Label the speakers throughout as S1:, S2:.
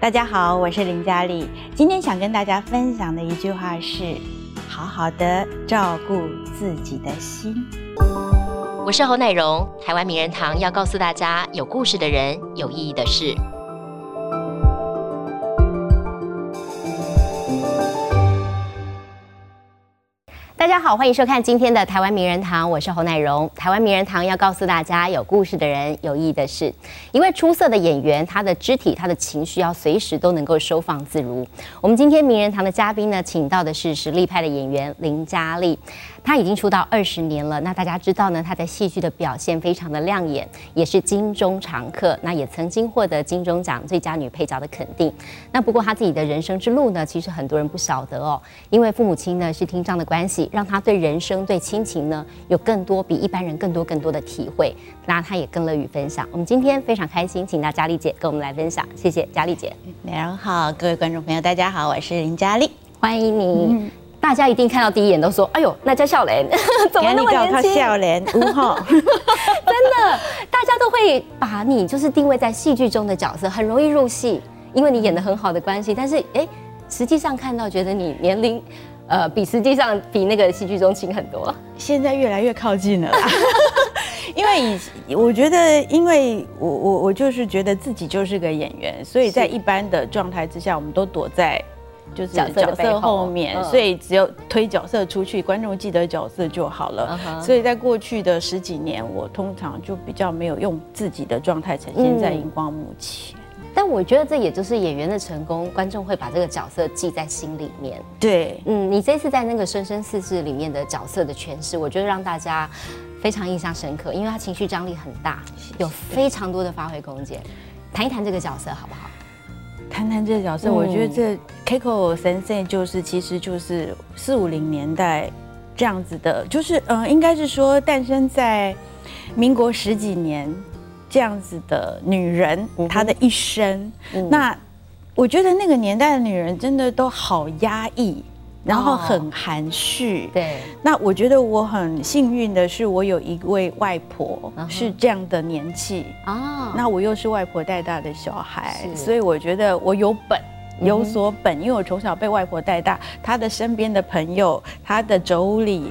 S1: 大家好，我是林佳丽。今天想跟大家分享的一句话是：好好的照顾自己的心。
S2: 我是侯乃荣，台湾名人堂要告诉大家：有故事的人，有意义的事。大家好，欢迎收看今天的台湾名人堂，我是侯乃荣。台湾名人堂要告诉大家，有故事的人，有意义的事。一位出色的演员，他的肢体、他的情绪要随时都能够收放自如。我们今天名人堂的嘉宾呢，请到的是实力派的演员林嘉丽。他已经出道二十年了，那大家知道呢，他在戏剧的表现非常的亮眼，也是金钟常客。那也曾经获得金钟奖最佳女配角的肯定。那不过他自己的人生之路呢，其实很多人不晓得哦，因为父母亲呢是听障的关系，让他对人生、对亲情呢有更多比一般人更多更多的体会。那他也更乐于分享。我们今天非常开心，请到佳丽姐跟我们来分享，谢谢佳丽姐。
S1: 美容好，各位观众朋友，大家好，我是林佳丽，
S2: 欢迎你。大家一定看到第一眼都说：“哎呦，那叫笑脸，
S1: 怎么那么年轻？”笑脸，真
S2: 的，大家都会把你就是定位在戏剧中的角色，很容易入戏，因为你演的很好的关系。但是，哎，实际上看到觉得你年龄，呃，比实际上比那个戏剧中轻很多。
S1: 现在越来越靠近了，因为以我觉得，因为我我我就是觉得自己就是个演员，所以在一般的状态之下，我们都躲在。就是角色后面，所以只有推角色出去，观众记得角色就好了。所以在过去的十几年，我通常就比较没有用自己的状态呈现在荧光幕前。
S2: 但我觉得这也就是演员的成功，观众会把这个角色记在心里面。
S1: 对，
S2: 嗯，你这次在那个《生生世世》里面的角色的诠释，我觉得让大家非常印象深刻，因为他情绪张力很大，有非常多的发挥空间。谈一谈这个角色好不好？
S1: 谈谈这个角色，我觉得这 Keiko Sensei 就是其实就是四五零年代这样子的，就是嗯，应该是说诞生在民国十几年这样子的女人，她的一生。那我觉得那个年代的女人真的都好压抑。然后很含蓄，
S2: 对。
S1: 那我觉得我很幸运的是，我有一位外婆是这样的年纪。啊。那我又是外婆带大的小孩，所以我觉得我有本有所本，因为我从小被外婆带大，她的身边的朋友，她的妯娌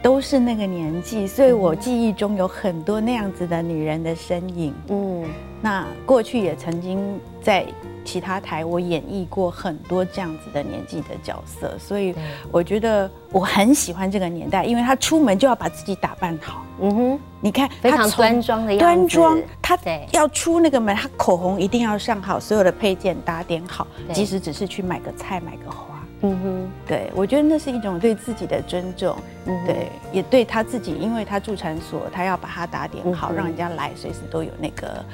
S1: 都是那个年纪，所以我记忆中有很多那样子的女人的身影。嗯，那过去也曾经在。其他台我演绎过很多这样子的年纪的角色，所以我觉得我很喜欢这个年代，因为他出门就要把自己打扮好。嗯哼，你看
S2: 非常端庄的样子，端庄。
S1: 他要出那个门，他口红一定要上好，所有的配件打点好，即使只是去买个菜、买个花。嗯哼，对，我觉得那是一种对自己的尊重，对，也对他自己，因为他住产所，他要把它打点好，让人家来随时都有那个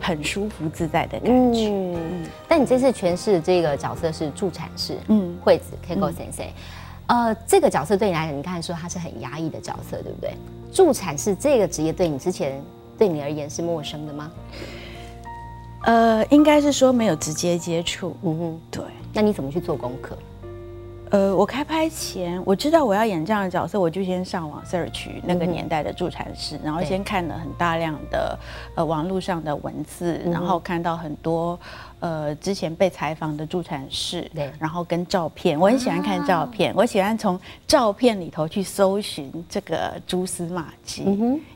S1: 很舒服自在的感觉。嗯，
S2: 但你这次诠释的这个角色是助产士，嗯，惠子 Keiko Sensei，呃，这个角色对你来讲，你刚才说他是很压抑的角色，对不对？助产士这个职业对你之前对你而言是陌生的吗？
S1: 呃，应该是说没有直接接触。嗯哼，对。
S2: 那你怎么去做功课？
S1: 呃，我开拍前我知道我要演这样的角色，我就先上网 search 那个年代的助产士，然后先看了很大量的呃网络上的文字，然后看到很多呃之前被采访的助产士，对，然后跟照片，我很喜欢看照片，我喜欢从照片里头去搜寻这个蛛丝马迹，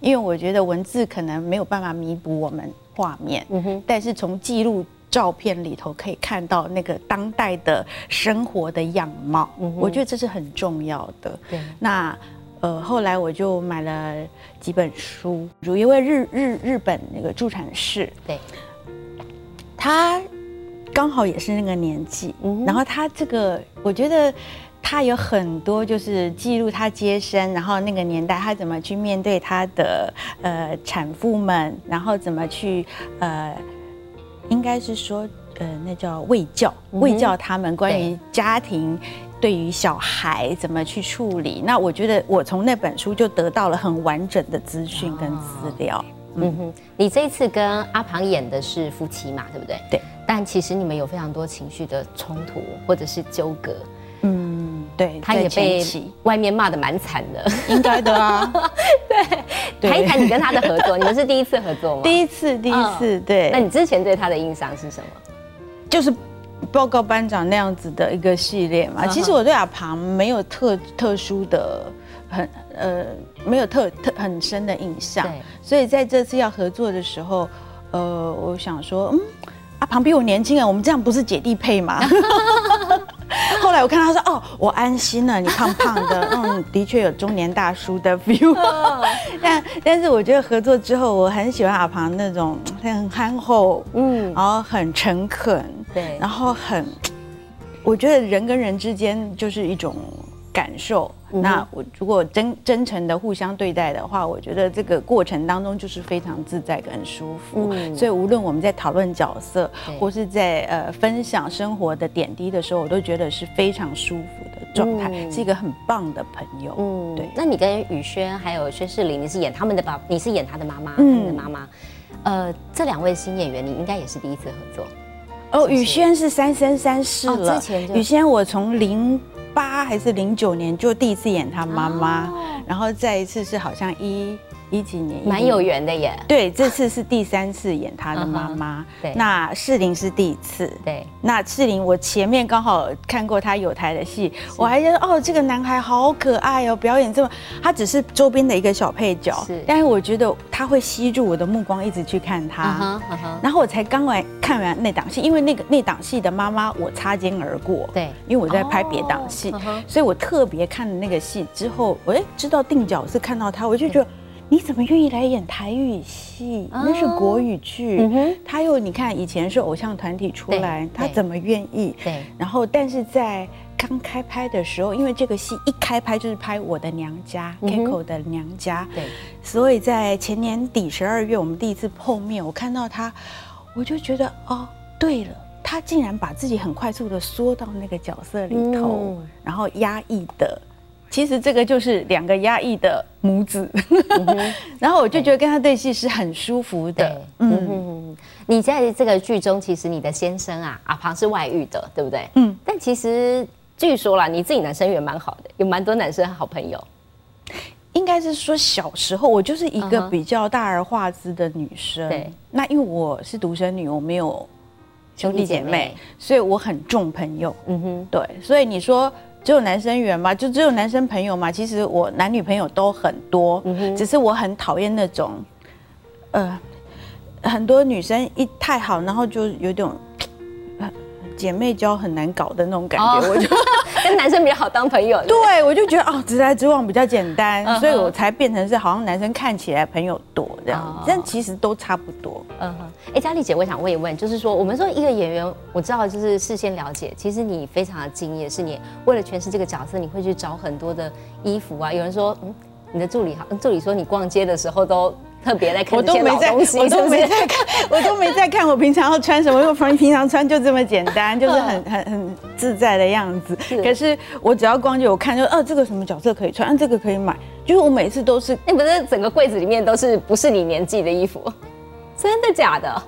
S1: 因为我觉得文字可能没有办法弥补我们画面，但是从记录。照片里头可以看到那个当代的生活的样貌，我觉得这是很重要的。对，那呃后来我就买了几本书，如一位日日日本那个助产士，对，他刚好也是那个年纪，然后他这个我觉得他有很多就是记录他接生，然后那个年代他怎么去面对他的呃产妇们，然后怎么去呃。应该是说，呃，那叫卫教，卫教他们关于家庭对于小孩怎么去处理。那我觉得我从那本书就得到了很完整的资讯跟资料。嗯
S2: 哼，你这一次跟阿庞演的是夫妻嘛，对不对？
S1: 对。
S2: 但其实你们有非常多情绪的冲突或者是纠葛。
S1: 嗯，对。
S2: 他也被外面骂的蛮惨的，
S1: 应该的啊。
S2: 对。谈一谈你跟他的合作，你们是第一次合作吗？
S1: 第一次，第一次，对。
S2: 那你之前对他的印象是什么？
S1: 就是报告班长那样子的一个系列嘛。其实我对阿庞没有特特殊的很呃没有特特很深的印象，所以在这次要合作的时候，呃，我想说，嗯，阿旁比我年轻啊，我们这样不是姐弟配吗？后来我看他说：“哦，我安心了，你胖胖的，嗯，的确有中年大叔的 feel。但但是我觉得合作之后，我很喜欢阿庞那种很憨厚，嗯，然后很诚恳，对，然后很，我觉得人跟人之间就是一种感受。”那我如果真真诚的互相对待的话，我觉得这个过程当中就是非常自在跟舒服。所以无论我们在讨论角色，或是在呃分享生活的点滴的时候，我都觉得是非常舒服的状态，是一个很棒的朋友。嗯，对。
S2: 那你跟宇轩还有薛世林，你是演他们的爸，你是演他的妈妈，你的妈妈。呃，这两位新演员，你应该也是第一次合作。
S1: 哦，宇轩是三生三世了。之前宇轩我从零。八还是零九年就第一次演他妈妈，然后再一次是好像一。一几年
S2: 蛮有缘的耶。
S1: 对，这次是第三次演他的妈妈。对，那世林是第一次。
S2: 对，
S1: 那世林我前面刚好看过他有台的戏，我还觉得哦，这个男孩好可爱哦，表演这么，他只是周边的一个小配角。是，但是我觉得他会吸住我的目光，一直去看他。然后我才刚完看完那档戏，因为那个那档戏的妈妈我擦肩而过。
S2: 对，
S1: 因为我在拍别档戏，所以我特别看了那个戏之后，哎，知道定角是看到他，我就觉得。你怎么愿意来演台语戏？那是国语剧，他又你看以前是偶像团体出来，他怎么愿意？对。然后，但是在刚开拍的时候，因为这个戏一开拍就是拍我的娘家，Kiko 的娘家，对。所以在前年底十二月，我们第一次碰面，我看到他，我就觉得哦，对了，他竟然把自己很快速的缩到那个角色里头，然后压抑的。其实这个就是两个压抑的母子，然后我就觉得跟他对戏是很舒服的。
S2: 嗯，你在这个剧中，其实你的先生啊，阿庞是外遇的，对不对？嗯。但其实据说啦，你自己男生缘蛮好的，有蛮多男生好朋友。
S1: 应该是说小时候我就是一个比较大而化之的女生。对。那因为我是独生女，我没有兄弟姐妹，所以我很重朋友。嗯哼。对，所以你说。只有男生缘嘛，就只有男生朋友嘛。其实我男女朋友都很多，只是我很讨厌那种，呃，很多女生一太好，然后就有点。姐妹交很难搞的那种感觉，我就
S2: 跟男生比较好当朋友。
S1: 对，我就觉得哦，直来直往比较简单，所以我才变成是好像男生看起来朋友多这样，但其实都差不多。嗯
S2: 哼，哎，佳丽姐，我想问一问，就是说，我们说一个演员，我知道就是事先了解，其实你非常的敬业，是你为了诠释这个角色，你会去找很多的衣服啊。有人说，嗯，你的助理好，助理说你逛街的时候都。特别在看这些老东西，
S1: 我都没在看，我都没在看。我平常要穿什么？我平平常穿就这么简单，就是很很很自在的样子。可是我只要逛街，我看就，哦，这个什么角色可以穿，啊这个可以买。就是我每次都是，
S2: 那不是整个柜子里面都是不是你年纪的衣服？真的假的？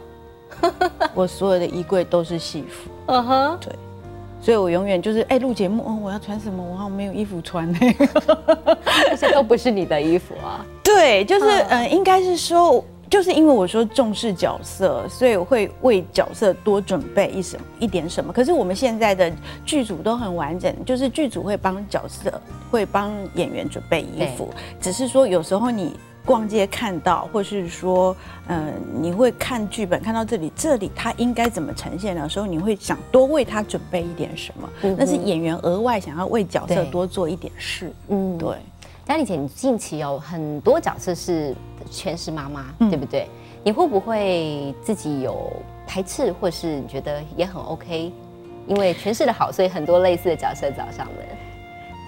S1: 我所有的衣柜都是戏服。嗯哼，对。所以我永远就是哎，录节目哦，我要穿什么？我好像没有衣服穿，
S2: 这些都不是你的衣服啊。
S1: 对，就是嗯，应该是说，就是因为我说重视角色，所以我会为角色多准备一什一点什么。可是我们现在的剧组都很完整，就是剧组会帮角色会帮演员准备衣服，只是说有时候你。逛街看到，或是说，嗯，你会看剧本，看到这里，这里他应该怎么呈现的时候，你会想多为他准备一点什么？那是演员额外想要为角色多做一点事。嗯，对。
S2: 佳丽姐，你近期有很多角色是全是妈妈，对不对？你会不会自己有排斥，或是你觉得也很 OK？因为诠释的好，所以很多类似的角色找上门。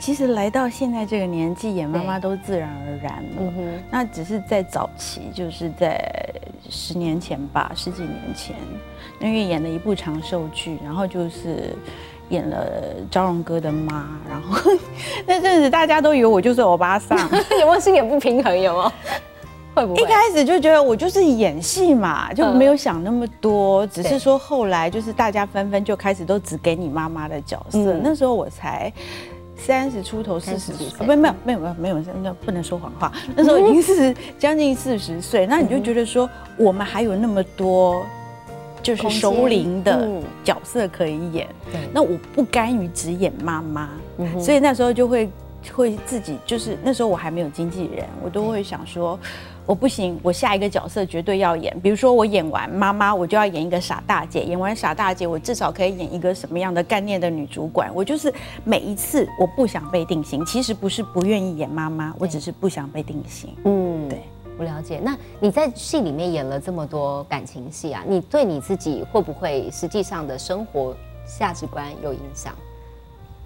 S1: 其实来到现在这个年纪，演妈妈都自然而然了。那只是在早期，就是在十年前吧，十几年前，因为演了一部长寿剧，然后就是演了昭荣哥的妈，然后 那阵子大家都以为我就是欧巴桑，
S2: 有没有心眼不平衡？有吗？会不会？
S1: 一开始就觉得我就是演戏嘛，就没有想那么多，只是说后来就是大家纷纷就开始都只给你妈妈的角色，那时候我才。三十出头，四十几岁，不，没有，没有，没有，没有，那不能说谎话。那时候已经是将近四十岁，那你就觉得说，我们还有那么多就是熟龄的
S2: 嗯
S1: 角色可以演。
S2: 对
S1: 那我不甘于只演妈妈，所以那时候就会会自己就是那时候我还没有经纪人，我都会想说。我不行，我下一个角色绝对要演。比如说，我演完妈妈，我就要演一个傻大姐；演完傻大姐，我至少可以演一个什么样的干练的女主管。我就是每一次我不想被定型，其实不是不愿意演妈妈，我只是不想被定型。
S2: 嗯
S1: 对，
S2: 我了解。那你在戏里面演了这么多感情戏啊，你对你自己会不会实际上的生活价值观有影响？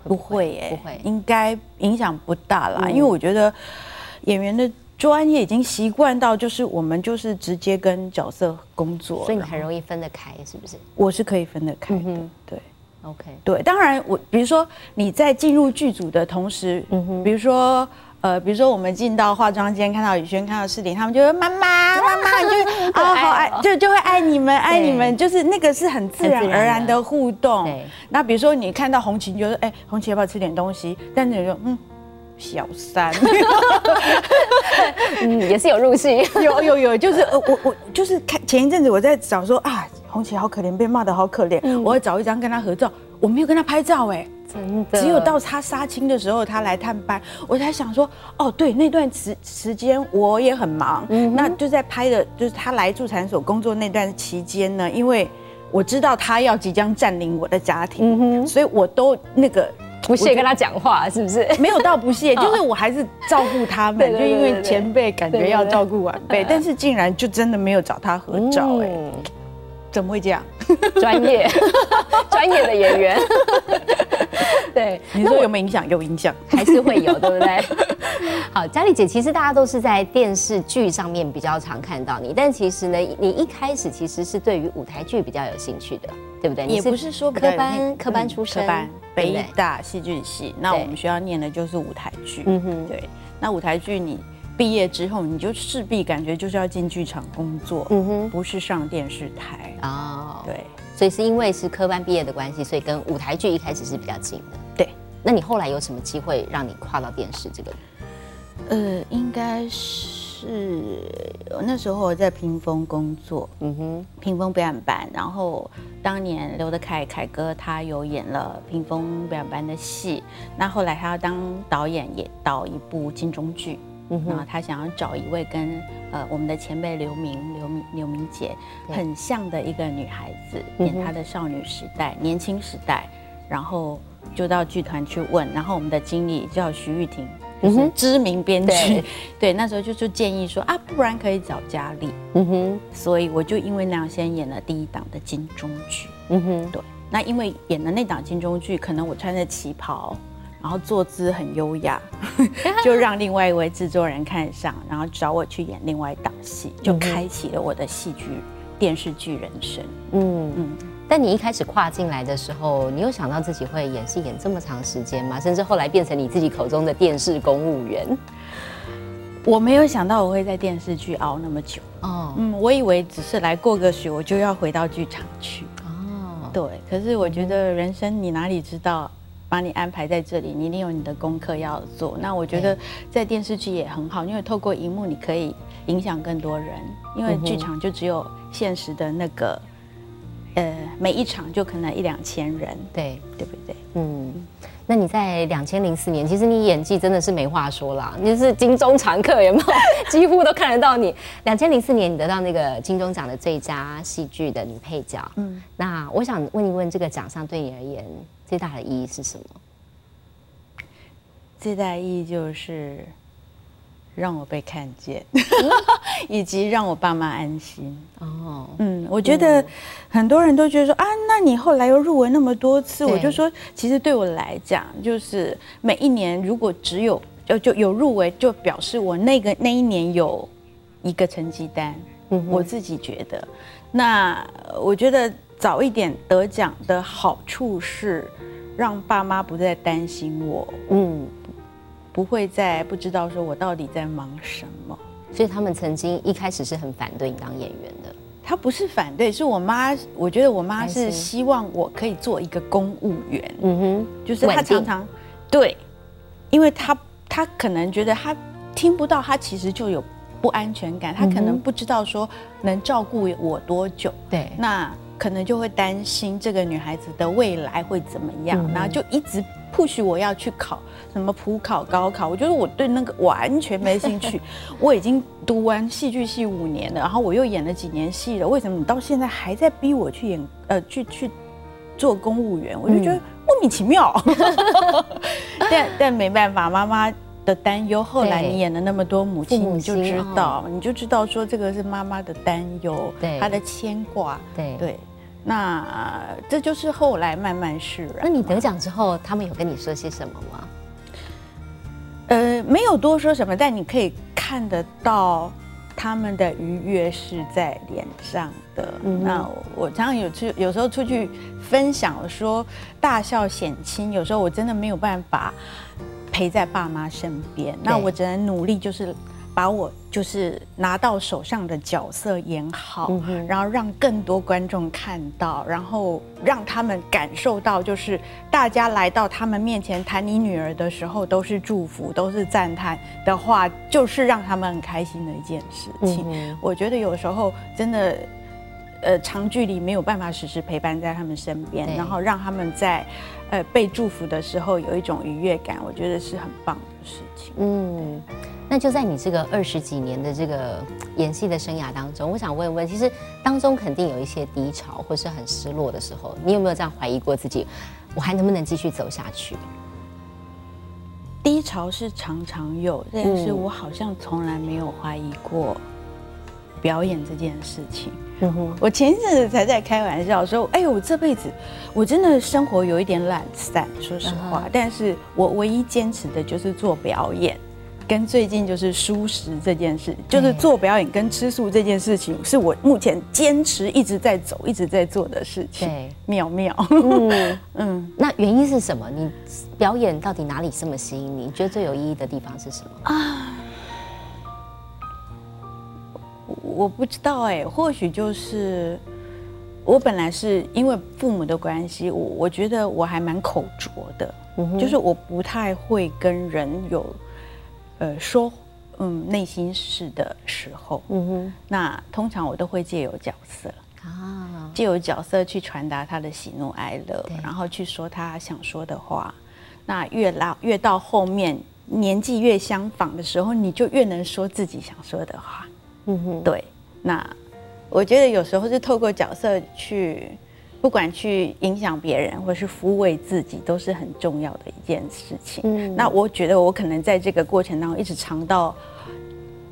S1: 不会耶、
S2: 不会
S1: 应该影响不大啦。
S2: 嗯
S1: 因为我觉得演员的专业已经习惯到，就是我们就是直接跟角色工作，
S2: 所以你很容易分得开，是不是
S1: 我是可以分得开的。
S2: 嗯
S1: 对
S2: ？OK，
S1: 对，当然我比如说你在进入剧组的同时，比如说。呃，比如说我们进到化妆间，看到宇轩，看到诗玲，他们就会妈妈妈妈，就啊好
S2: 爱
S1: 就就会爱你们，爱你
S2: 对
S1: 们，就是那个是很自然而然的互动。那比如说你看到红旗，你就说哎，红旗要不要吃点东西？但是你就嗯，小三，
S2: 嗯，也是有入戏。
S1: 有有有，就是呃我我就是看前一阵子我在找说啊，红旗好可怜，被骂的好可怜，
S2: 嗯。
S1: 我要找一张跟他合照，我没有跟他拍照哎、
S2: 真的，
S1: 只有到他杀青的时候，他来探班，我才想说，哦，对，那段时时间我也很忙，
S2: 嗯
S1: 那就在拍的，就是他来助产所工作那段期间呢，因为我知道他要即将占领我的家庭，
S2: 嗯，
S1: 所以我都那个
S2: 不屑跟他讲话，是不是？
S1: 没有到不屑，就是我还是照顾他们，
S2: 对
S1: 就因为前辈感觉要照顾晚辈，但是竟然就真的没有找他合照，哎，
S2: 嗯
S1: 怎么会这样？
S2: 专业 专业的演员，对，
S1: 你说有没有影响？有影响。
S2: 还是会有，对不对？好，佳丽姐，其实大家都是在电视剧上面比较常看到你，但其实呢，你一开始其实是对于舞台剧比较有兴趣的，对不对？
S1: 也不是说
S2: 科班
S1: 嗯
S2: 科班出身
S1: 科班北大戏剧系，那我们学校念的就是舞台剧。
S2: 嗯哼，
S1: 对，那舞台剧你毕业之后，你就势必感觉就是要进剧场工作，
S2: 嗯哼，
S1: 不是上电视台。
S2: 哦，
S1: 对，
S2: 所以是因为是科班毕业的关系，所以跟舞台剧一开始是比较近的。
S1: 对，
S2: 那你后来有什么机会让你跨到电视这个？
S1: 呃，应该是我那时候我在屏风工作，
S2: 嗯哼，
S1: 屏风表演班，然后当年刘德凯凯哥他有演了屏风表演班的戏，那后来他要当导演，也导一部金钟剧。
S2: 嗯
S1: 然后他想要找一位跟呃我们的前辈刘明刘明刘明姐很像的一个女孩子，
S2: 嗯
S1: 演她的少女时代、年轻时代，然后就到剧团去问，然后我们的经理叫徐玉婷，就是知名编剧。
S2: 对，
S1: 对，那时候就就建议说啊，不然可以找佳丽，
S2: 嗯哼，
S1: 所以我就因为那样先演了第一档的金钟剧，
S2: 嗯哼，
S1: 对，那因为演了那档金钟剧，可能我穿着旗袍。然后坐姿很优雅，就让另外一位制作人看上，然后找我去演另外一档戏，就开启了我的戏剧电视剧人生。
S2: 嗯嗯。
S1: 嗯。
S2: 但你一开始跨进来的时候，你有想到自己会演戏演这么长时间吗？甚至后来变成你自己口中的电视公务员？
S1: 我没有想到我会在电视剧熬那么久，
S2: 哦
S1: 嗯，我以为只是来过个雪，我就要回到剧场去。
S2: 哦，
S1: 对，可是我觉得人生你哪里知道，把你安排在这里，你一定有你的功课要做。那我觉得在电视剧也很好，因为透过荧幕你可以影响更多人，因为剧场就只有现实的那个，呃，每一场就可能一两千人，
S2: 对，
S1: 对不对？
S2: 嗯。那你在两千零四年，其实你演技真的是没话说啦，你是金钟常客，有没有？几乎都看得到你。两千零四年，你得到那个金钟奖的最佳戏剧的女配角。
S1: 嗯，
S2: 那我想问一问，这个奖项对你而言最大的意义是什么？
S1: 最大的意义就是让我被看见，以及让我爸妈安心。
S2: 哦，
S1: 嗯，我觉得很多人都觉得说啊，那你后来又入围那么多次，我就说，其实对我来讲，就是每一年如果只有就就有入围，就表示我那个那一年有一个成绩单。
S2: 嗯
S1: 我自己觉得，那呃我觉得早一点得奖的好处是，让爸妈不再担心我，
S2: 嗯，
S1: 不会再不知道说我到底在忙什么。
S2: 所以他们曾经一开始是很反对你当演员的。
S1: 他不是反对，是我妈。我觉得我妈是希望我可以做一个公务员，
S2: 嗯哼，
S1: 就是她常常对，因为她她可能觉得她听不到，她其实就有不安全感，她可能不知道说能照顾我多久。
S2: 对，
S1: 那可能就会担心这个女孩子的未来会怎么样，
S2: 嗯
S1: 然后就一直 push 我要去考什么普考、高考。我觉得我对那个完全没兴趣。我已经读完戏剧系五年了，然后我又演了几年戏了，为什么你到现在还在逼我去演呃去去做公务员？我就觉得莫名其妙。但但没办法，妈妈。的担忧，后来你演了那么多母亲，你就知道，你就知道说这个是妈妈的担忧，
S2: 对
S1: 她的牵挂，
S2: 对
S1: 对，那呃这就是后来慢慢释然。
S2: 那你得奖之后，他们有跟你说些什么吗？
S1: 呃没有多说什么，但你可以看得到他们的愉悦是在脸上的。
S2: 嗯
S1: 那我我常常有去，有时候出去分享我说大笑显亲，有时候我真的没有办法陪在爸妈身边，那我只能努力就是。把我就是拿到手上的角色演好，
S2: 嗯
S1: 然后让更多观众看到，然后让他们感受到，就是大家来到他们面前谈你女儿的时候，都是祝福，都是赞叹的话，就是让他们很开心的一件事情。
S2: 嗯
S1: 我觉得有时候真的，呃，长距离没有办法时时陪伴在他们身边，然后让他们在呃被祝福的时候有一种愉悦感，我觉得是很棒的事情。
S2: 嗯，那就在你这个二十几年的这个演戏的生涯当中，我想问问，其实当中肯定有一些低潮或是很失落的时候，你有没有这样怀疑过自己，我还能不能继续走下去？
S1: 低潮是常常有，但是
S2: 嗯
S1: 我好像从来没有怀疑过表演这件事情。
S2: 嗯哼，
S1: 我前一阵子才在开玩笑说，哎呦，我这辈子我真的生活有一点懒散，说实话，
S2: 嗯
S1: 但是我唯一坚持的就是做表演。跟最近就是舒食这件事，就是做表演跟吃素这件事情，是我目前坚持一直在走、一直在做的事情。
S2: 对，
S1: 妙妙，
S2: 嗯，
S1: 嗯，
S2: 那原因是什么？你表演到底哪里这么吸引你？你觉得最有意义的地方是什么啊？
S1: 我不知道哎、或许就是我本来是因为父母的关系，我我觉得我还蛮口拙的，
S2: 嗯
S1: 就是我不太会跟人有呃说嗯内心事的时候，
S2: 嗯哼。
S1: 那通常我都会借由角色，
S2: 啊，
S1: 借由角色去传达他的喜怒哀乐，然后去说他想说的话。那越老越到后面，年纪越相仿的时候，你就越能说自己想说的话。
S2: 嗯哼，
S1: 对，那我觉得有时候是透过角色去，不管去影响别人或是抚慰自己，都是很重要的一件事情。
S2: 嗯。
S1: 那我觉得我可能在这个过程当中一直尝到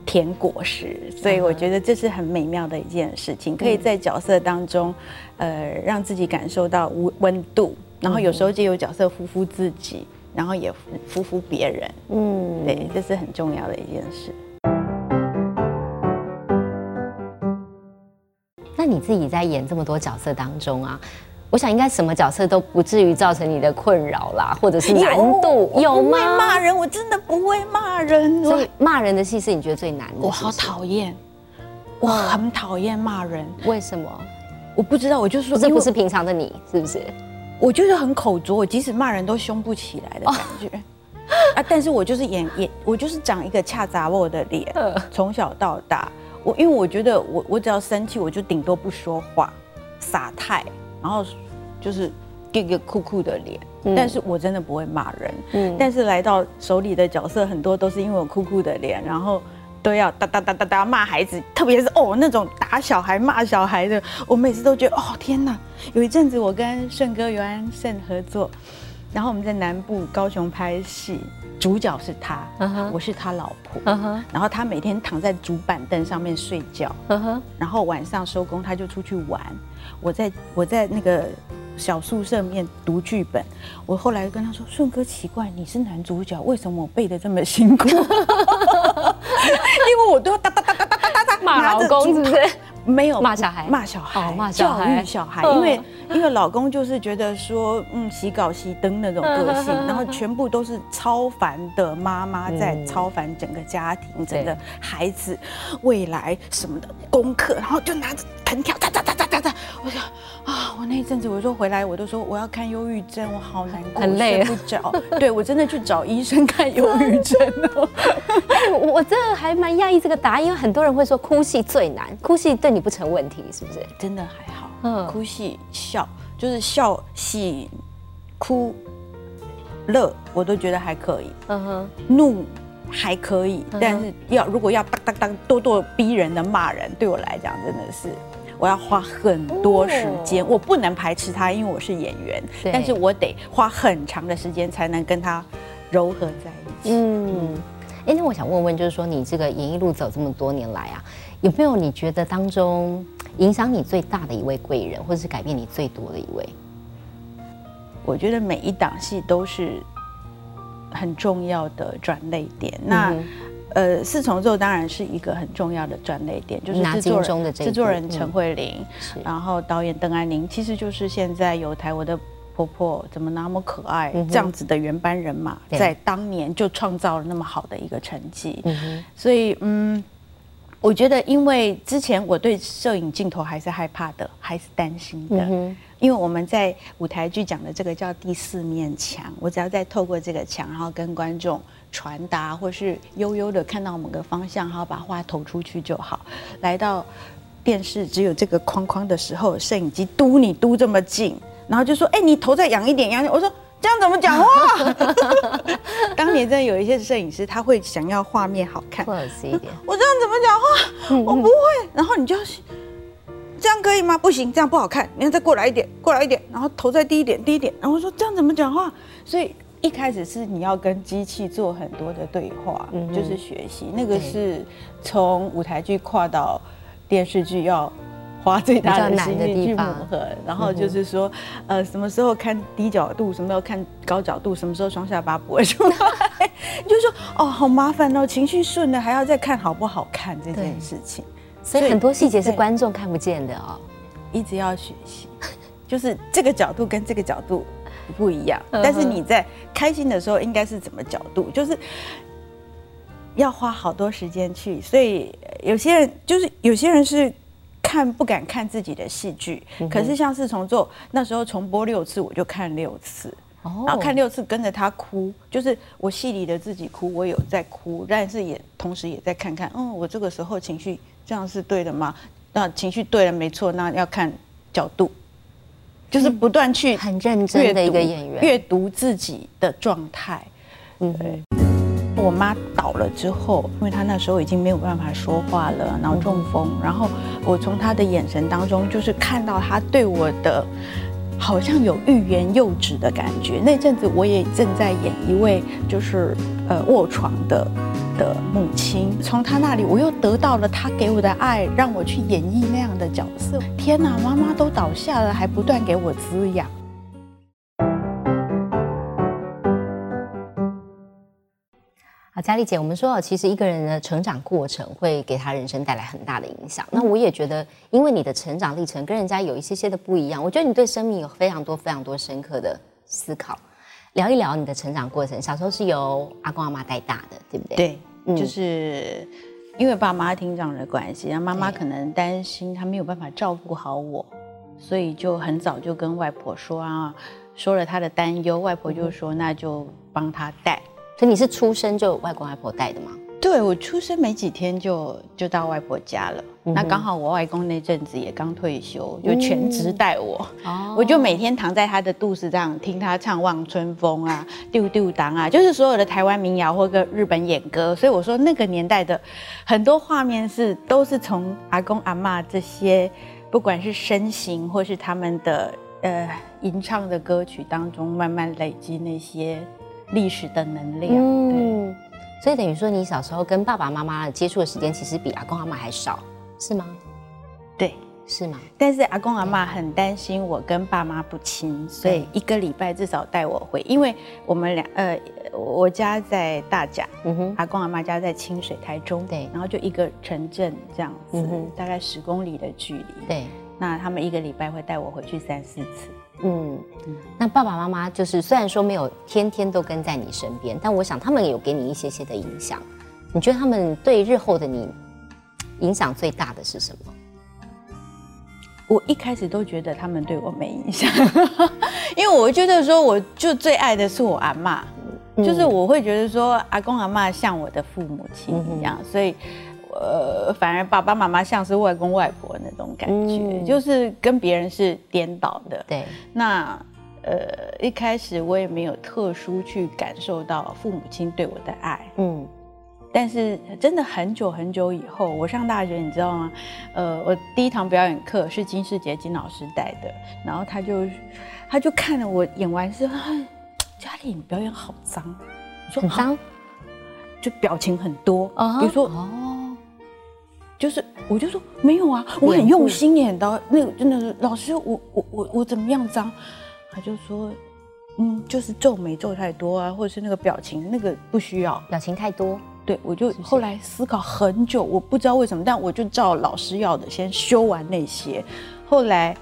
S1: 甜果实，所以我觉得这是很美妙的一件事情，可以在角色当中，呃，让自己感受到温温度，然后有时候借由角色抚抚自己，然后也抚抚别人，
S2: 嗯，
S1: 对，这是很重要的一件事。
S2: 那你自己在演这么多角色当中啊，我想应该什么角色都不至于造成你的困扰啦，或者是难度
S1: 我不会
S2: 有吗？
S1: 骂人，我真的不会骂人，我
S2: 所以骂人的戏是你觉得最难的？
S1: 我好讨厌，我很讨厌骂人。
S2: 为什么？
S1: 我不知道，我就说，
S2: 这不是平常的你，是不是？
S1: 我就是很口拙，我即使骂人都凶不起来的感觉。啊！但是我就是演演，我就是长一个恰杂我的脸，
S2: 嗯
S1: 从小到大，我因为我觉得我我只要生气，我就顶多不说话，傻态，然后就是给个酷酷的脸。
S2: 嗯
S1: 但是我真的不会骂人，
S2: 嗯，
S1: 但是来到手里的角色很多都是因为我酷酷的脸，然后都要哒哒哒哒哒骂孩子，特别是哦那种打小孩骂小孩的，我每次都觉得哦天哪！有一阵子我跟顺哥尤安盛合作，然后我们在南部高雄拍戏，主角是他，我是他老婆，然后他每天躺在主板凳上面睡觉，然后晚上收工他就出去玩，我在我在那个小宿舍面读剧本，我后来跟他说：“顺哥奇怪，你是男主角，为什么我背的这么辛苦？” 因为我都要哒哒哒哒哒哒哒哒
S2: 骂老公，是不是？
S1: 没有
S2: 骂小孩。
S1: 骂小孩，
S2: 哦骂小孩。
S1: 教育小孩，
S2: 嗯。
S1: 因为因为老公就是觉得说，嗯，洗稿熄灯那种个性，然后全部都是超凡的妈妈在
S2: 嗯
S1: 超凡整个家庭、整个孩子未来什么的功课，然后就拿着藤条哒哒哒哒哒哒，我就啊，我那一阵子我说回来我都说我要看忧郁症，我好难过，
S2: 很累啊
S1: 睡不着，对我真的去找医生看忧郁症哦。
S2: 我我真的还蛮讶异这个答案，因为很多人会说哭戏最难，哭戏对你不成问题，是不是？
S1: 真的还好，嗯，哭戏笑就是笑喜哭乐，我都觉得还可以。嗯哼，怒还可以，但是要如果要当当当咄咄逼人的骂人，对我来讲真的是。我要花很多时间，我不能排斥他，因为我是演员。但是我得花很长的时间才能跟他柔合在一起。嗯，
S2: 哎，那我想问问，就是说你这个演艺路走这么多年来啊，有没有你觉得当中影响你最大的一位贵人，或者是改变你最多的一位？
S1: 我觉得每一档戏都是很重要的转泪点。那呃，四重奏当然是一个很重要的转捩点，就是制作人制作人陈慧琳，然后导演邓安宁，其实就是现在有台我的婆婆怎么那么可爱这样子的原班人马，在当年就创造了那么好的一个成绩，所以嗯，我觉得因为之前我对摄影镜头还是害怕的，还是担心的，因为我们在舞台剧讲的这个叫第四面墙，我只要再透过这个墙，然后跟观众。传达，或是悠悠的看到某个方向，然后把话投出去就好。来到电视只有这个框框的时候，摄影机嘟你嘟这么近，然后就说：“哎，你头再仰一点，仰。”我说：“这样怎么讲话？” 当年真的有一些摄影师，他会想要画面好看，
S2: 或者是一点。
S1: 我这样怎么讲话？我不会。然后你就要这样可以吗？不行，这样不好看。你要再过来一点，过来一点，然后头再低一点，低一点。然后我说：“这样怎么讲话？”所以。一开始是你要跟机器做很多的对话，就是学习。那个是从舞台剧跨到电视剧，要花最大的心力去磨合。然后就是说，呃，什么时候看低角度，什么时候看高角度，什么时候双下巴不会出来，就说哦，好麻烦哦，情绪顺了还要再看好不好看这件事情。
S2: 所以很多细节是观众看不见的哦，
S1: 一直要学习，就是这个角度跟这个角度。不一样，但是你在开心的时候应该是怎么角度？就是要花好多时间去，所以有些人就是有些人是看不敢看自己的戏剧，可是像是重做那时候重播六次，我就看六次，然后看六次跟着他哭，就是我戏里的自己哭，我有在哭，但是也同时也在看看，嗯，我这个时候情绪这样是对的吗？那情绪对了没错，那要看角度。就是不断去
S2: 很认真的一个演员，
S1: 阅读自己的状态。嗯，我妈倒了之后，因为她那时候已经没有办法说话了，脑中风。然后我从他的眼神当中，就是看到他对我的。好像有欲言又止的感觉。那阵子我也正在演一位就是呃卧床的的母亲，从他那里我又得到了他给我的爱，让我去演绎那样的角色。天哪，妈妈都倒下了，还不断给我滋养。
S2: 好，佳丽姐，我们说，其实一个人的成长过程会给他人生带来很大的影响。那我也觉得，因为你的成长历程跟人家有一些些的不一样，我觉得你对生命有非常多、非常多深刻的思考。聊一聊你的成长过程，小时候是由阿公阿妈带大的，对不对？
S1: 对，就是因为爸妈听长的关系，然后妈妈可能担心他没有办法照顾好我，所以就很早就跟外婆说啊，说了他的担忧，外婆就说那就帮他带。
S2: 所以你是出生就外公外婆带的吗？
S1: 对，我出生没几天就就到外婆家了。那刚好我外公那阵子也刚退休，就全职带我。哦，我就每天躺在他的肚子上听他唱《望春风》啊，《丢丢当》啊，就是所有的台湾民谣或者日本演歌。所以我说那个年代的很多画面是都是从阿公阿妈这些，不管是身形或是他们的呃吟唱的歌曲当中，慢慢累积那些。历史的能量，嗯，
S2: 所以等于说你小时候跟爸爸妈妈接触的时间，其实比阿公阿妈还少，是吗？
S1: 对，
S2: 是吗？
S1: 但是阿公阿妈很担心我跟爸妈不亲，所以一个礼拜至少带我回，因为我们俩，呃，我家在大甲，嗯哼，阿公阿妈家在清水台中，
S2: 对，
S1: 然后就一个城镇这样子，大概十公里的距离，
S2: 对，
S1: 那他们一个礼拜会带我回去三四次。嗯，
S2: 那爸爸妈妈就是虽然说没有天天都跟在你身边，但我想他们有给你一些些的影响。你觉得他们对日后的你影响最大的是什么？
S1: 我一开始都觉得他们对我没影响，因为我觉得说我就最爱的是我阿妈，就是我会觉得说阿公阿妈像我的父母亲一样，所以。呃，反而爸爸妈妈像是外公外婆那种感觉，
S2: 嗯。
S1: 就是跟别人是颠倒的。
S2: 对，
S1: 那呃，一开始我也没有特殊去感受到父母亲对我的爱，
S2: 嗯。
S1: 但是真的很久很久以后，我上大学，你知道吗？呃，我第一堂表演课是金世杰金老师带的，然后他就他就看了我演完之后，哎嘉玲你表演好脏，我说啊
S2: 很脏？
S1: 就表情很多，
S2: 哦
S1: 比如说
S2: 哦，
S1: 就是我就说没有啊，我很用心演的，那个真的是老师，我我我我怎么样脏？他就说，嗯，就是皱眉皱太多啊，或者是那个表情那个不需要。
S2: 表情太多，
S1: 对，我就后来思考很久，我不知道为什么，但我就照老师要的先修完那些，后来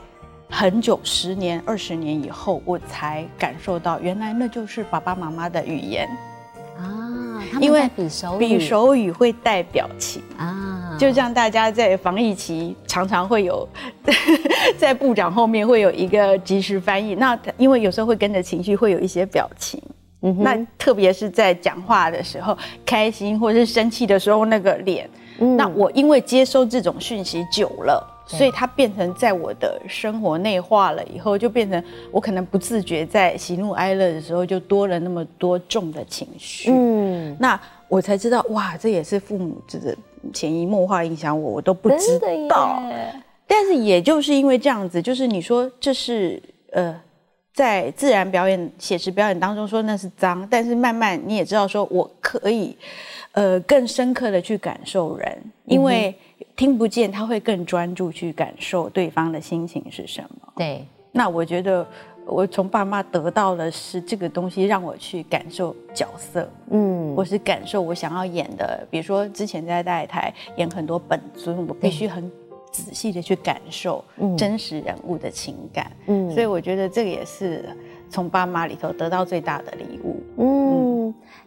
S1: 很久，十年、二十年以后，我才感受到原来那就是爸爸妈妈的语言，因为
S2: 比手语。
S1: 比手语会带表情。
S2: 啊，
S1: 就像大家在防疫期常常会有 在部长后面会有一个即时翻译，那因为有时候会跟着情绪会有一些表情，
S2: 嗯哼。
S1: 那特别是在讲话的时候，开心或是生气的时候那个脸，
S2: 嗯。
S1: 那我因为接收这种讯息久了。
S2: 对
S1: 所以它变成在我的生活内化了以后，就变成我可能不自觉在喜怒哀乐的时候就多了那么多重的情绪。
S2: 嗯，
S1: 那我才知道，哇，这也是父母这个潜移默化影响我，我都不知道。但是也就是因为这样子，就是你说这是呃，在自然表演、写实表演当中说那是脏，但是慢慢你也知道，说我可以呃更深刻的去感受人，因为听不见，他会更专注去感受对方的心情是什么。
S2: 对，
S1: 那我觉得我从爸妈得到的是这个东西，让我去感受角色。
S2: 嗯，
S1: 我是感受我想要演的，比如说之前在大台演很多本尊，我必须很仔细的去感受真实人物的情感，
S2: 嗯
S1: 所以我觉得这个也是从爸妈里头得到最大的礼物。
S2: 嗯，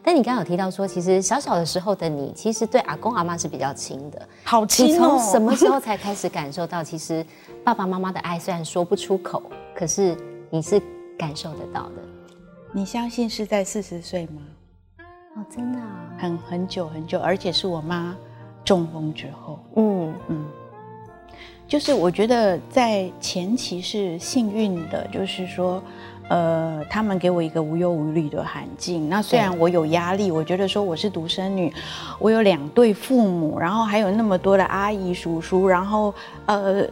S2: 但你刚刚有提到说，其实小小的时候的你，其实对阿公阿妈是比较亲的。
S1: 好
S2: 你
S1: 亲哦！
S2: 从什么时候才开始感受到，其实爸爸妈妈的爱虽然说不出口，可是你是感受得到的？
S1: 你相信是在四十岁吗？
S2: 哦，真的、啊，
S1: 很很久很久，而且是我妈中风之后。
S2: 嗯
S1: 嗯，就是我觉得在前期是幸运的，就是说，呃，他们给我一个无忧无虑的环境。那虽然我有压力，我觉得说我是独生女，我有两对父母，然后还有那么多的阿姨叔叔，然后呃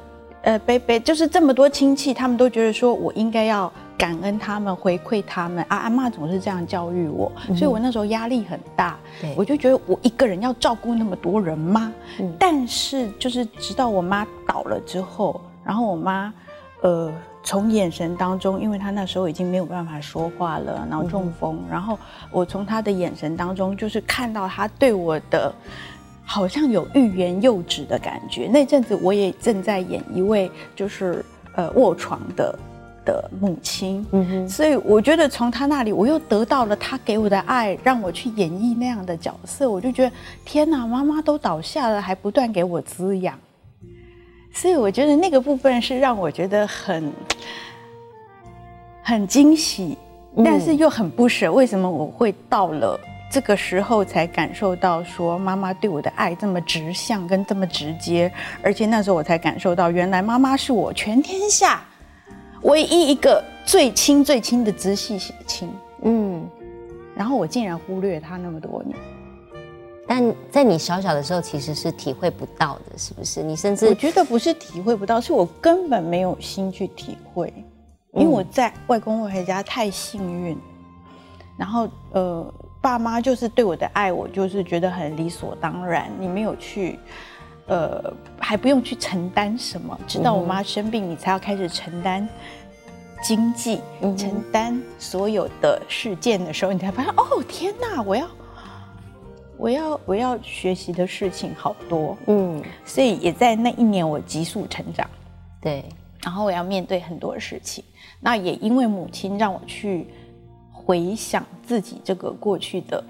S1: 呃，贝贝，就是这么多亲戚，他们都觉得说我应该要感恩他们，回馈他们。啊，阿妈总是这样教育我，所以我那时候压力很大。
S2: 对
S1: 我就觉得我一个人要照顾那么多人吗？
S2: 嗯
S1: 但是就是直到我妈倒了之后，然后我妈，呃，从眼神当中，因为他那时候已经没有办法说话了，脑中风，然后我从他的眼神当中，就是看到他对我的。好像有欲言又止的感觉。那阵子我也正在演一位就是呃卧床的的母亲，
S2: 嗯哼，
S1: 所以我觉得从他那里，我又得到了他给我的爱，让我去演绎那样的角色。我就觉得天哪，妈妈都倒下了，还不断给我滋养。所以我觉得那个部分是让我觉得很很惊喜，但是又很不舍。为什么我会到了这个时候才感受到说妈妈对我的爱这么直向跟这么直接？而且那时候我才感受到，原来妈妈是我全天下唯一一个最亲最亲的直系血亲。
S2: 嗯。
S1: 然后我竟然忽略她那么多年。
S2: 但在你小小的时候，其实是体会不到的，是不是？你甚至我
S1: 觉得不是体会不到，是我根本没有心去体会，因为我在外公外婆家太幸运，然后呃，爸妈就是对我的爱，我就是觉得很理所当然，你没有去。呃，还不用去承担什么，直到我妈生病，你才要开始承担经济，
S2: 嗯。
S1: 承担所有的事件的时候，你才发现，哦，天哪，我要，我要，我要学习的事情好多。
S2: 嗯，
S1: 所以也在那一年我急速成长，
S2: 对，
S1: 然后我要面对很多事情。那也因为母亲让我去回想自己这个过去的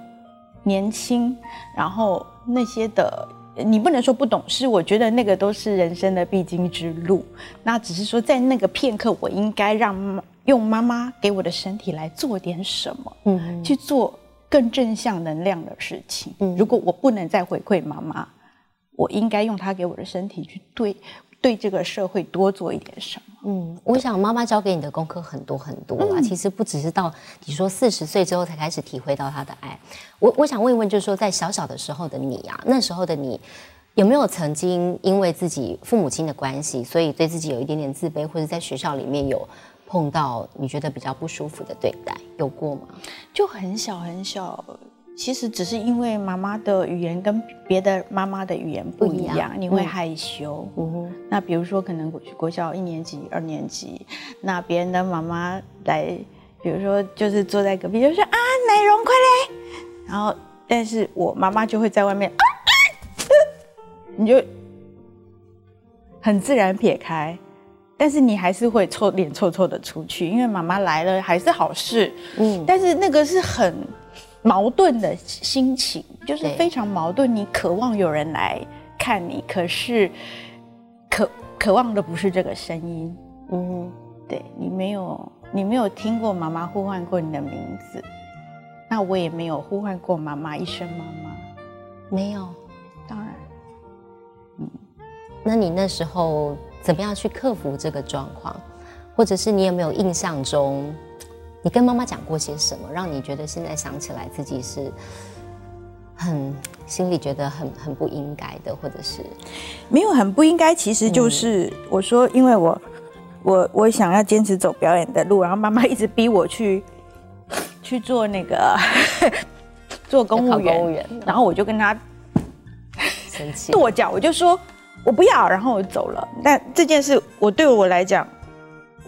S1: 年轻，然后那些的，你不能说不懂事，我觉得那个都是人生的必经之路。那只是说在那个片刻，我应该让用妈妈给我的身体来做点什么，
S2: 嗯
S1: 去做更正向能量的事情。
S2: 嗯
S1: 如果我不能再回馈妈妈，我应该用她给我的身体去对对这个社会多做一点什么。
S2: 嗯，我想妈妈教给你的功课很多很多啊，其实不只是到你说四十岁之后才开始体会到她的爱。我我想问一问，就是说在小小的时候的你啊，那时候的你有没有曾经因为自己父母亲的关系，所以对自己有一点点自卑，或者在学校里面有碰到你觉得比较不舒服的对待，有过吗？
S1: 就很小很小。其实只是因为妈妈的语言跟别的妈妈的语言不一样，你会害羞。嗯那比如说，可能国小一年级、二年级，那别人的妈妈来，比如说就是坐在隔壁，就说啊，奶蓉快来。然后，但是我妈妈就会在外面啊，你就很自然撇开，但是你还是会臭脸臭臭的出去，因为妈妈来了还是好事。嗯，但是那个是很。矛盾的心情就是非常矛盾，你渴望有人来看你，可是渴渴望的不是这个声音。嗯，对你没有，你没有听过妈妈呼唤过你的名字，那我也没有呼唤过妈妈一声妈妈，
S2: 没有。
S1: 当然，
S2: 嗯，那你那时候怎么样去克服这个状况，或者是你有没有印象中？你跟妈妈讲过些什么，让你觉得现在想起来自己是很心里觉得很很不应该的，或者是
S1: 没有很不应该？其实就是我说，因为我我我想要坚持走表演的路，然后妈妈一直逼我去去做那个 做公务员，然后我就跟他
S2: 生气
S1: 跺脚，我就说我不要，然后我走了。但这件事，我对我来讲。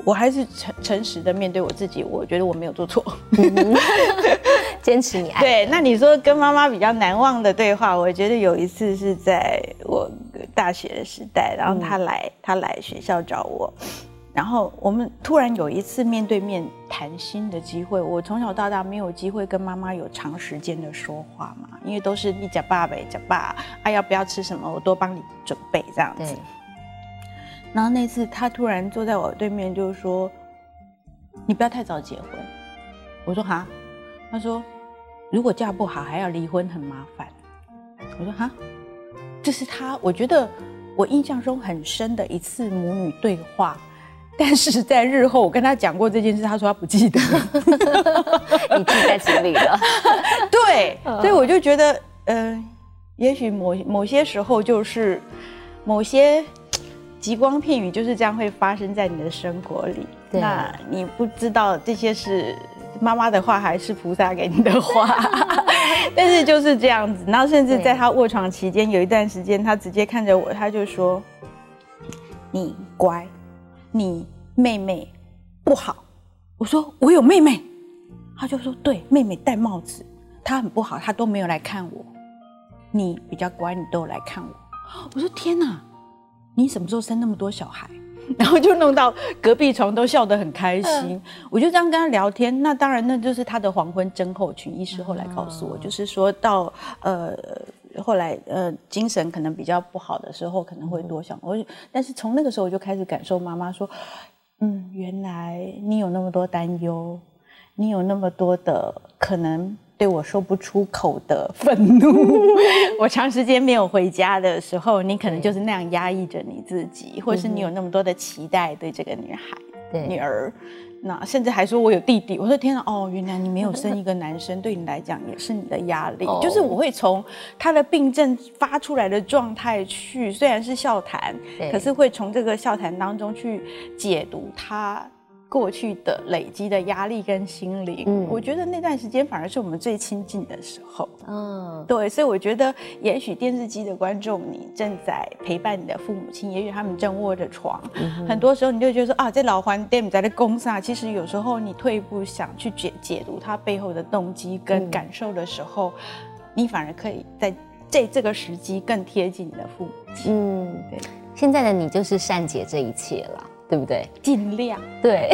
S1: 我还是诚诚实的面对我自己，我觉得我没有做错，
S2: 坚持你爱。
S1: 对，那你说跟妈妈比较难忘的对话，我觉得有一次是在我大学的时代，然后她来，她来学校找我，然后我们突然有一次面对面谈心的机会。我从小到大没有机会跟妈妈有长时间的说话嘛，因为都是你讲爸呗，讲爸，啊要不要吃什么，我多帮你准备这样子。然后那次他突然坐在我对面，就是说：“你不要太早结婚。”我说：“哈。”他说：“如果嫁不好还要离婚，很麻烦。”我说：“哈。”这是他，我觉得我印象中很深的一次母女对话。但是在日后我跟他讲过这件事，他说他不记得。
S2: 你记在心里了。
S1: 对，所以我就觉得，嗯，也许某某些时候就是某些。极光片语就是这样会发生在你的生活里。那你不知道这些是妈妈的话还是菩萨给你的话，但是就是这样子。然后甚至在他卧床期间，有一段时间，他直接看着我，他就说：“你乖，你妹妹不好。”我说：“我有妹妹。”他就说：“对，妹妹戴帽子，她很不好，她都没有来看我。你比较乖，你都有来看我。”我说：“天哪！”你什么时候生那么多小孩？然后就弄到隔壁床都笑得很开心。我就这样跟他聊天。那当然，那就是他的黄昏症候群。医师后来告诉我，就是说到呃后来呃精神可能比较不好的时候，可能会多想。我但是从那个时候我就开始感受妈妈说，嗯，原来你有那么多担忧，你有那么多的可能。对我说不出口的愤怒，我长时间没有回家的时候，你可能就是那样压抑着你自己，或是你有那么多的期待对这个女孩、女儿，那甚至还说我有弟弟。我说天啊，哦，原来你没有生一个男生，对你来讲也是你的压力。就是我会从他的病症发出来的状态去，虽然是笑谈，可是会从这个笑谈当中去解读他。过去的累积的压力跟心灵，嗯，我觉得那段时间反而是我们最亲近的时候，嗯，对，所以我觉得也许电视机的观众，你正在陪伴你的父母亲，也许他们正卧着床，很多时候你就觉得说啊，这老环店在的公司啊，其实有时候你退一步想去解解读他背后的动机跟感受的时候，你反而可以在这这个时机更贴近你的父母亲，嗯，
S2: 对，现在的你就是善解这一切了。对不对？
S1: 尽量
S2: 对，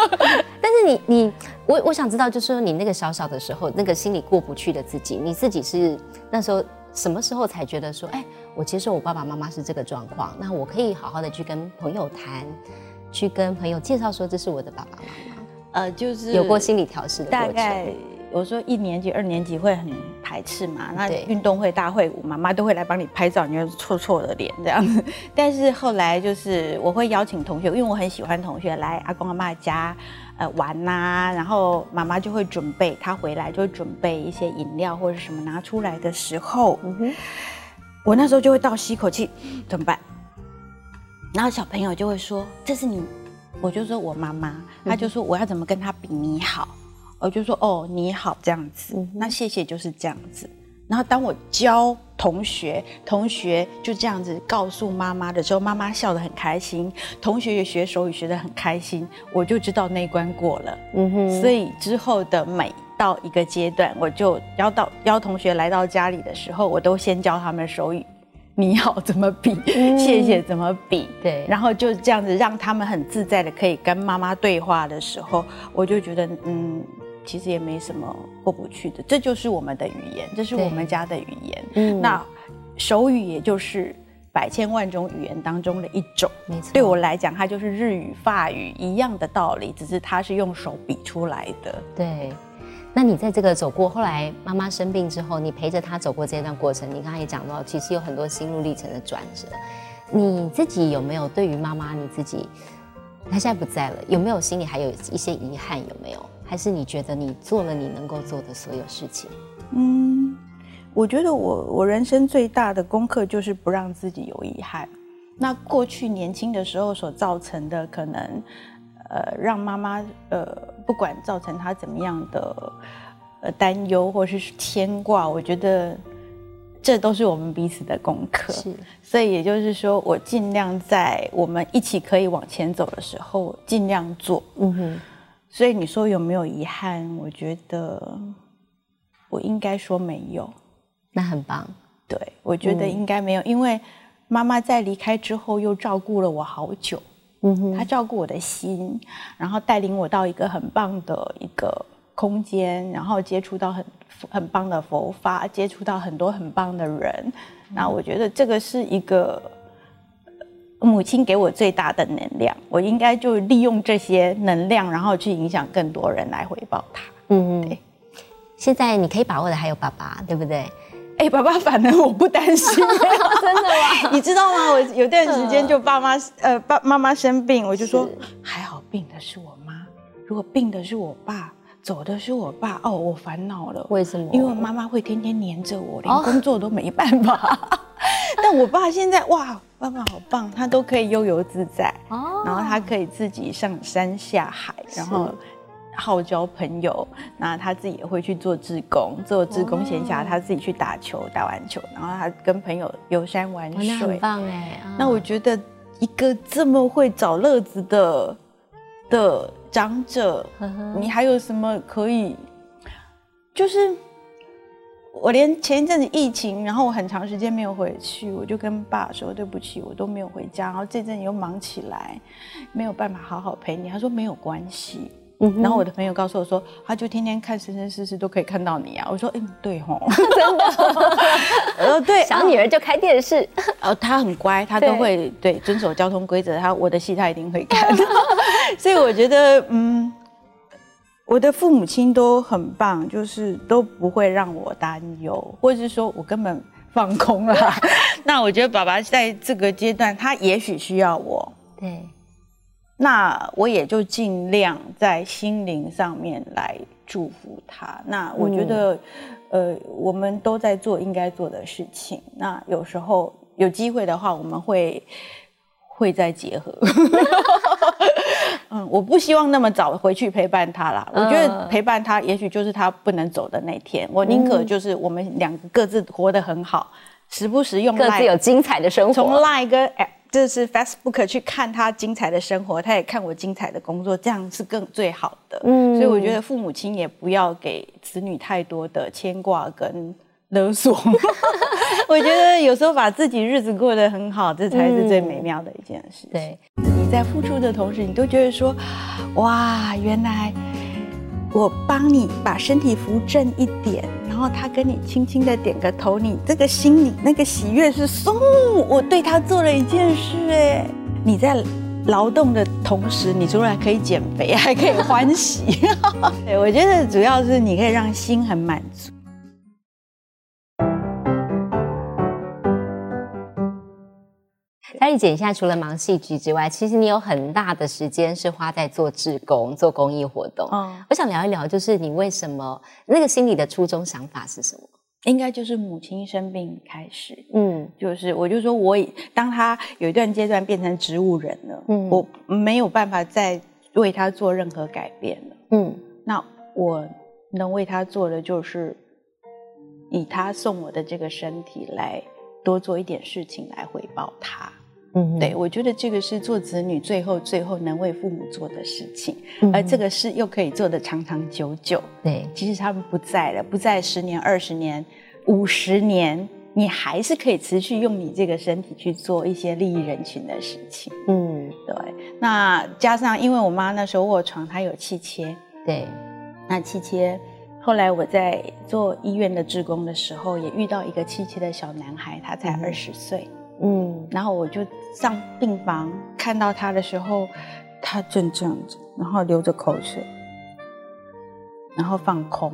S2: 但是你你我我想知道，就是说你那个小小的时候，那个心里过不去的自己，你自己是那时候什么时候才觉得说，哎，我接受我爸爸妈妈是这个状况，那我可以好好的去跟朋友谈，去跟朋友介绍说这是我的爸爸妈妈。呃，就是有过心理调试的
S1: 大概有时候一年级、二年级会很排斥嘛，那运动会、大会舞，妈妈都会来帮你拍照，你就臭臭的脸这样子。但是后来就是我会邀请同学，因为我很喜欢同学来阿公阿妈家。呃，玩呐、然后妈妈就会准备，她回来就会准备一些饮料或者什么拿出来的时候，我那时候就会倒吸一口气，怎么办？然后小朋友就会说：“这是你。”我就说我妈妈，他就说我要怎么跟他比你好，我就说哦你好这样子，
S2: 嗯
S1: 那谢谢就是这样子。然后当我教同学，同学就这样子告诉妈妈的时候，妈妈笑得很开心，同学也学手语学得很开心，我就知道那一关过了。
S2: 嗯哼，
S1: 所以之后的每到一个阶段，我就邀到邀同学来到家里的时候，我都先教他们手语。你好，怎么比？谢谢怎么比？
S2: 对
S1: 然后就这样子让他们很自在的可以跟妈妈对话的时候，我就觉得嗯，其实也没什么过不去的，这就是我们的语言，这是我们家的语言。
S2: 嗯
S1: 那手语也就是百千万种语言当中的一种。
S2: 没错，
S1: 对我来讲，它就是日语、法语一样的道理，只是它是用手比出来的。
S2: 对。那你在这个走过，后来妈妈生病之后，你陪着她走过这段过程，你刚才也讲到，其实有很多心路历程的转折。你自己有没有对于妈妈你自己，他现在不在了，有没有心里还有一些遗憾？有没有？还是你觉得你做了你能够做的所有事情？
S1: 嗯，我觉得我我人生最大的功课就是不让自己有遗憾。那过去年轻的时候所造成的可能，呃，让妈妈呃不管造成她怎么样的呃担忧或是牵挂，我觉得这都是我们彼此的功课。
S2: 是，
S1: 所以也就是说，我尽量在我们一起可以往前走的时候，尽量做。
S2: 嗯哼，
S1: 所以你说有没有遗憾？我觉得我应该说没有。
S2: 那很棒。
S1: 对，我觉得应该没有，因为妈妈在离开之后又照顾了我好久，
S2: 嗯哼，
S1: 她照顾我的心，然后带领我到一个很棒的一个空间，然后接触到很很棒的佛法，接触到很多很棒的人。那我觉得这个是一个呃母亲给我最大的能量，我应该就利用这些能量，然后去影响更多人来回报她。
S2: 嗯嗯
S1: 对。
S2: 现在你可以把握的还有爸爸，对不对？
S1: 哎、爸爸，反而我不担心，
S2: 真的吗？
S1: 你知道吗？我有段时间就爸妈 呃爸妈妈生病，我就说还好病的是我妈，如果病的是我爸，走的是我爸，哦，我烦恼了。
S2: 为什么？
S1: 因为我妈妈会天天黏着我，连
S2: 哦
S1: 工作都没办法。但我爸现在哇，爸爸好棒，他都可以悠游自在，
S2: 哦
S1: 然后他可以自己上山下海，然后好交朋友。那他自己也会去做志工，做志工闲暇他自己去打球，打完球，然后他跟朋友游山玩
S2: 哦那很
S1: 水。
S2: 棒哎。啊
S1: 那我觉得一个这么会找乐子的的长者，你还有什么可以？就是我连前一阵子疫情，然后我很长时间没有回去，我就跟爸说对不起，我都没有回家，然后这阵又忙起来，没有办法好好陪你。他说没有关系。
S2: 嗯
S1: 然后我的朋友告诉我说，他就天天看生生世世都可以看到你啊。我说，嗯，对吼，真的。呃，对，
S2: 小女儿就开电视，
S1: 呃，她很乖，她都会对遵守交通规则。她我的戏她一定会看，所以我觉得，嗯，我的父母亲都很棒，就是都不会让我担忧，或者是说我根本放空了。那我觉得爸爸在这个阶段，他也许需要我，
S2: 对，
S1: 那我也就尽量在心灵上面来祝福他。那我觉得，呃，我们都在做应该做的事情。那有时候有机会的话，我们会会再结合。嗯，我不希望那么早回去陪伴他啦。我觉得
S2: 嗯
S1: 陪伴他，也许就是他不能走的那天。我宁可就是我们两个各自活得很好，时不时用
S2: 各自有精彩的生
S1: 从
S2: 活。
S1: Line 跟 App 就是 Facebook 去看他精彩的生活，他也看我精彩的工作，这样是更最好的。
S2: 嗯
S1: 所以我觉得父母亲也不要给子女太多的牵挂跟勒索。我觉得有时候把自己日子过得很好，这才是最美妙的一件事。
S2: 对，
S1: 你在付出的同时，你都觉得说，哇，原来我帮你把身体扶正一点，然后他跟你轻轻的点个头，你这个心里那个喜悦是嗖，我对他做了一件事，哎，你在劳动的同时，你除了可以减肥，还可以欢喜。对，我觉得主要是你可以让心很满足。
S2: 佳丽姐，你现在除了忙戏剧之外，其实你有很大的时间是花在做志工、做公益活动。嗯，我想聊一聊，就是你为什么那个心里的初衷想法是什么？
S1: 应该就是母亲生病开始，嗯，就是我就说，我当她有一段阶段变成植物人了，嗯，我没有办法再为他做任何改变了，嗯，那我能为他做的就是以他送我的这个身体来多做一点事情来回报他。嗯，对，我觉得这个是做子女最后最后能为父母做的事情，而这个事又可以做的长长久久。
S2: 对，
S1: 即使他们不在了，不在十年、二十年、五十年，你还是可以持续用你这个身体去做一些利益人群的事情。嗯，对。那加上因为我妈那时候卧床，她有气切。
S2: 对，
S1: 那气切，后来我在做医院的职工的时候，也遇到一个气切的小男孩，他才二十岁。嗯，然后我就上病房看到他的时候，他正这样子，然后流着口水，然后放空。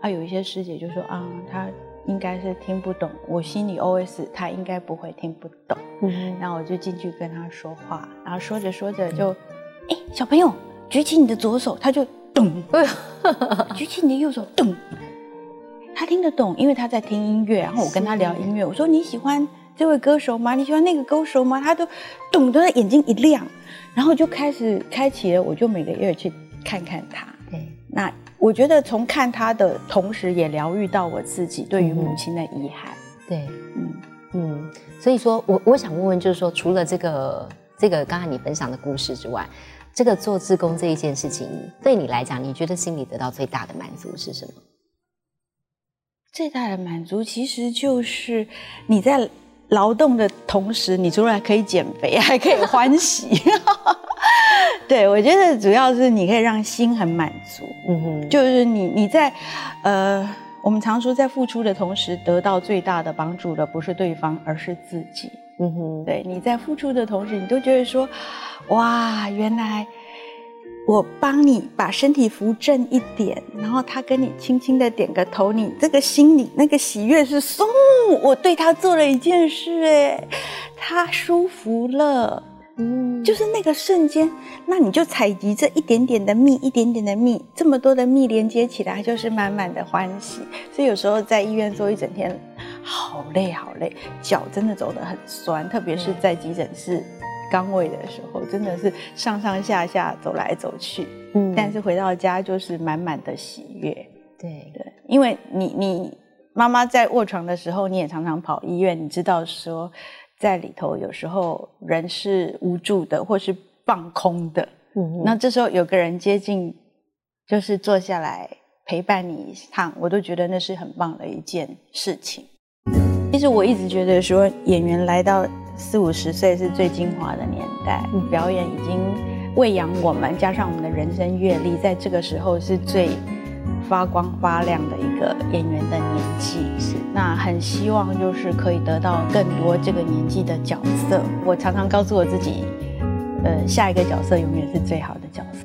S1: 啊，有一些师姐就说啊，他应该是听不懂。我心里 OS，他应该不会听不懂。嗯，然后我就进去跟他说话，然后说着说着就，哎，小朋友，举起你的左手，他就咚，举起你的右手，咚。他听得懂，因为他在听音乐。然后我跟他聊音乐，我说你喜欢。这位歌手吗？你喜欢那个歌手吗？他都懂得眼睛一亮，然后就开始开启了。我就每个月去看看他。对，那我觉得从看他的同时，也疗愈到我自己对于母亲的遗憾。
S2: 对，嗯嗯。所以说我我想问问，就是说，除了这个这个刚才你分享的故事之外，这个做志工这一件事情，对你来讲，你觉得心里得到最大的满足是什么？
S1: 最大的满足其实就是你在。劳动的同时，你除了可以减肥，还可以欢喜。对我觉得主要是你可以让心很满足。嗯哼，就是你你在呃，我们常说在付出的同时，得到最大的帮助的不是对方，而是自己。嗯哼，对，你在付出的同时，你都觉得说，哇，原来。我帮你把身体扶正一点，然后他跟你轻轻的点个头，你这个心里那个喜悦是松，我对他做了一件事，哎，他舒服了，嗯，就是那个瞬间，那你就采集这一点点的蜜，一点点的蜜，这么多的蜜连接起来，就是满满的欢喜。所以有时候在医院做一整天，好累好累，脚真的走得很酸，特别是在急诊室。岗位的时候，真的是上上下下走来走去，嗯，但是回到家就是满满的喜悦。
S2: 对
S1: 对，因为你你妈妈在卧床的时候，你也常常跑医院，你知道说在里头有时候人是无助的，或是放空的。嗯，那这时候有个人接近，就是坐下来陪伴你一趟，我都觉得那是很棒的一件事情。其实我一直觉得说演员来到。四五十岁是最精华的年代，表演已经喂养我们，加上我们的人生阅历，在这个时候是最发光发亮的一个演员的年纪。是，那很希望就是可以得到更多这个年纪的角色。我常常告诉我自己，呃，下一个角色永远是最好的角色。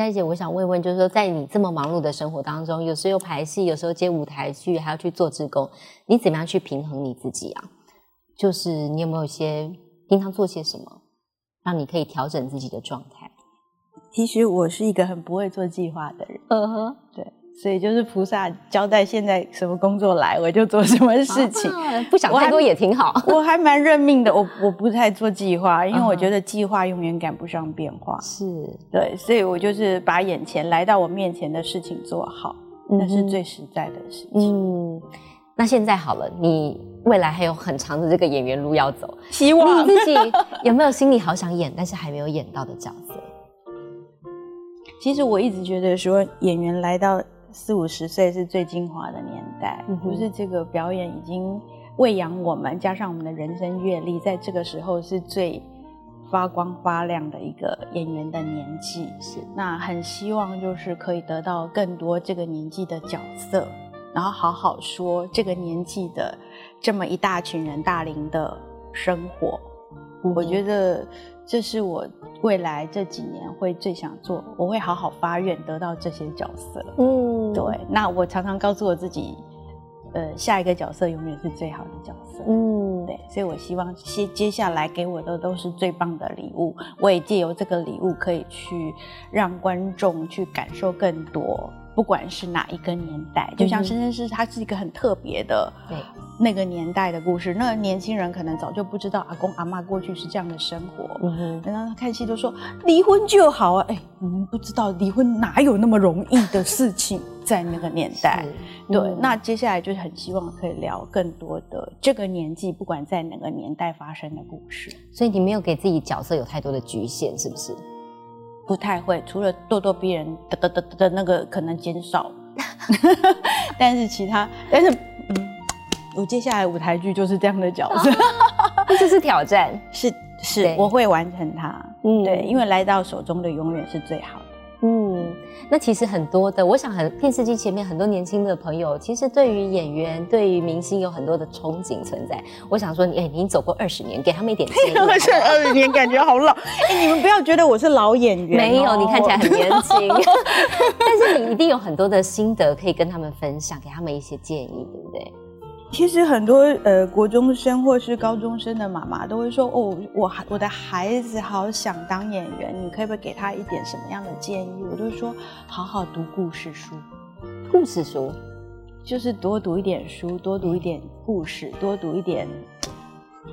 S2: 佳姐，我想问问，就是说，在你这么忙碌的生活当中，有时候排戏，有时候接舞台剧，还要去做志工，你怎么样去平衡你自己啊？就是你有没有一些平常做些什么，让你可以调整自己的状态？
S1: 其实我是一个很不会做计划的人。嗯哼，对。所以就是菩萨交代现在什么工作来，我就做什么事情，
S2: 不想太多也挺好。
S1: 我还蛮认命的，我我不太做计划，因为我觉得计划永远赶不上变化。
S2: 是
S1: 对，所以我就是把眼前来到我面前的事情做好，那是最实在的事情。嗯，
S2: 那现在好了，你未来还有很长的这个演员路要走，
S1: 希望
S2: 你自己有没有心里好想演，但是还没有演到的角色？
S1: 其实我一直觉得说演员来到。四五十岁是最精华的年代，就是这个表演已经喂养我们，加上我们的人生阅历，在这个时候是最发光发亮的一个演员的年纪。是，那很希望就是可以得到更多这个年纪的角色，然后好好说这个年纪的这么一大群人大龄的生活。我觉得这是我未来这几年会最想做，我会好好发愿得到这些角色。嗯，对。那我常常告诉我自己，呃，下一个角色永远是最好的角色。嗯，对。所以我希望接接下来给我的都是最棒的礼物，我也借由这个礼物可以去让观众去感受更多。不管是哪一个年代，就像《生生世》，它是一个很特别的，对那个年代的故事。那年轻人可能早就不知道阿公阿妈过去是这样的生活。嗯哼，然后他看戏都说离婚就好啊，哎，你们不知道离婚哪有那么容易的事情，在那个年代。对，那接下来就是很希望可以聊更多的这个年纪，不管在哪个年代发生的故事。
S2: 所以你没有给自己角色有太多的局限，是不是？
S1: 不太会，除了咄咄逼人的的的的那个可能减少，但是其他，但是嗯，我接下来舞台剧就是这样的角色，
S2: 这是挑战，
S1: 是是，我会完成它，嗯，对，因为来到手中的永远是最好的。
S2: 嗯，那其实很多的，我想很电视机前面很多年轻的朋友，其实对于演员、对于明星有很多的憧憬存在。我想说，你哎，你走过二十年，给他们一点建议。
S1: 二十年感觉好老，哎，你们不要觉得我是老演员，
S2: 没有，你看起来很年轻。但是你一定有很多的心得可以跟他们分享，给他们一些建议，对不对？
S1: 其实很多呃国中生或是高中生的妈妈都会说哦，我我的孩子好想当演员，你可以不可以给他一点什么样的建议？我就说好好读故事书，
S2: 故事书
S1: 就是多读一点书，多读一点故事，多读一点，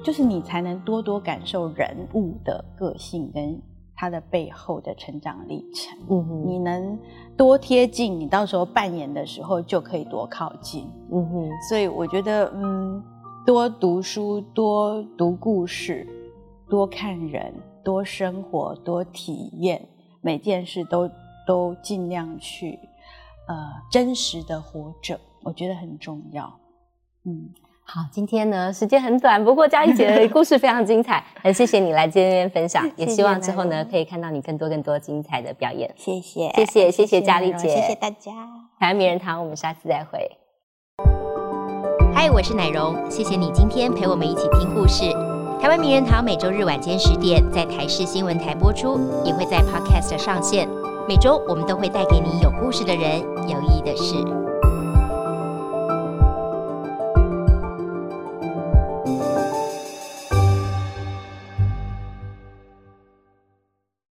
S1: 就是你才能多多感受人物的个性跟。他的背后的成长历程，嗯哼，你能多贴近，你到时候扮演的时候就可以多靠近，嗯哼。所以我觉得，嗯，多读书，多读故事，多看人，多生活，多体验，每件事都都尽量去，呃，真实的活着，我觉得很重要，
S2: 嗯。好，今天呢时间很短，不过佳怡姐的故事非常精彩，很谢谢你来这边分享，也希望之后呢可以看到你更多更多精彩的表演。
S1: 谢谢，
S2: 谢谢，谢谢佳丽姐，
S1: 谢谢大家。
S2: 台湾名人堂，我们下次再会。嗨，我是奶荣，谢谢你今天陪我们一起听故事。台湾名人堂每周日晚间十点在台视新闻台播出，也会在 Podcast 上线。每周我们都会带给你有故事的人，有意义的事。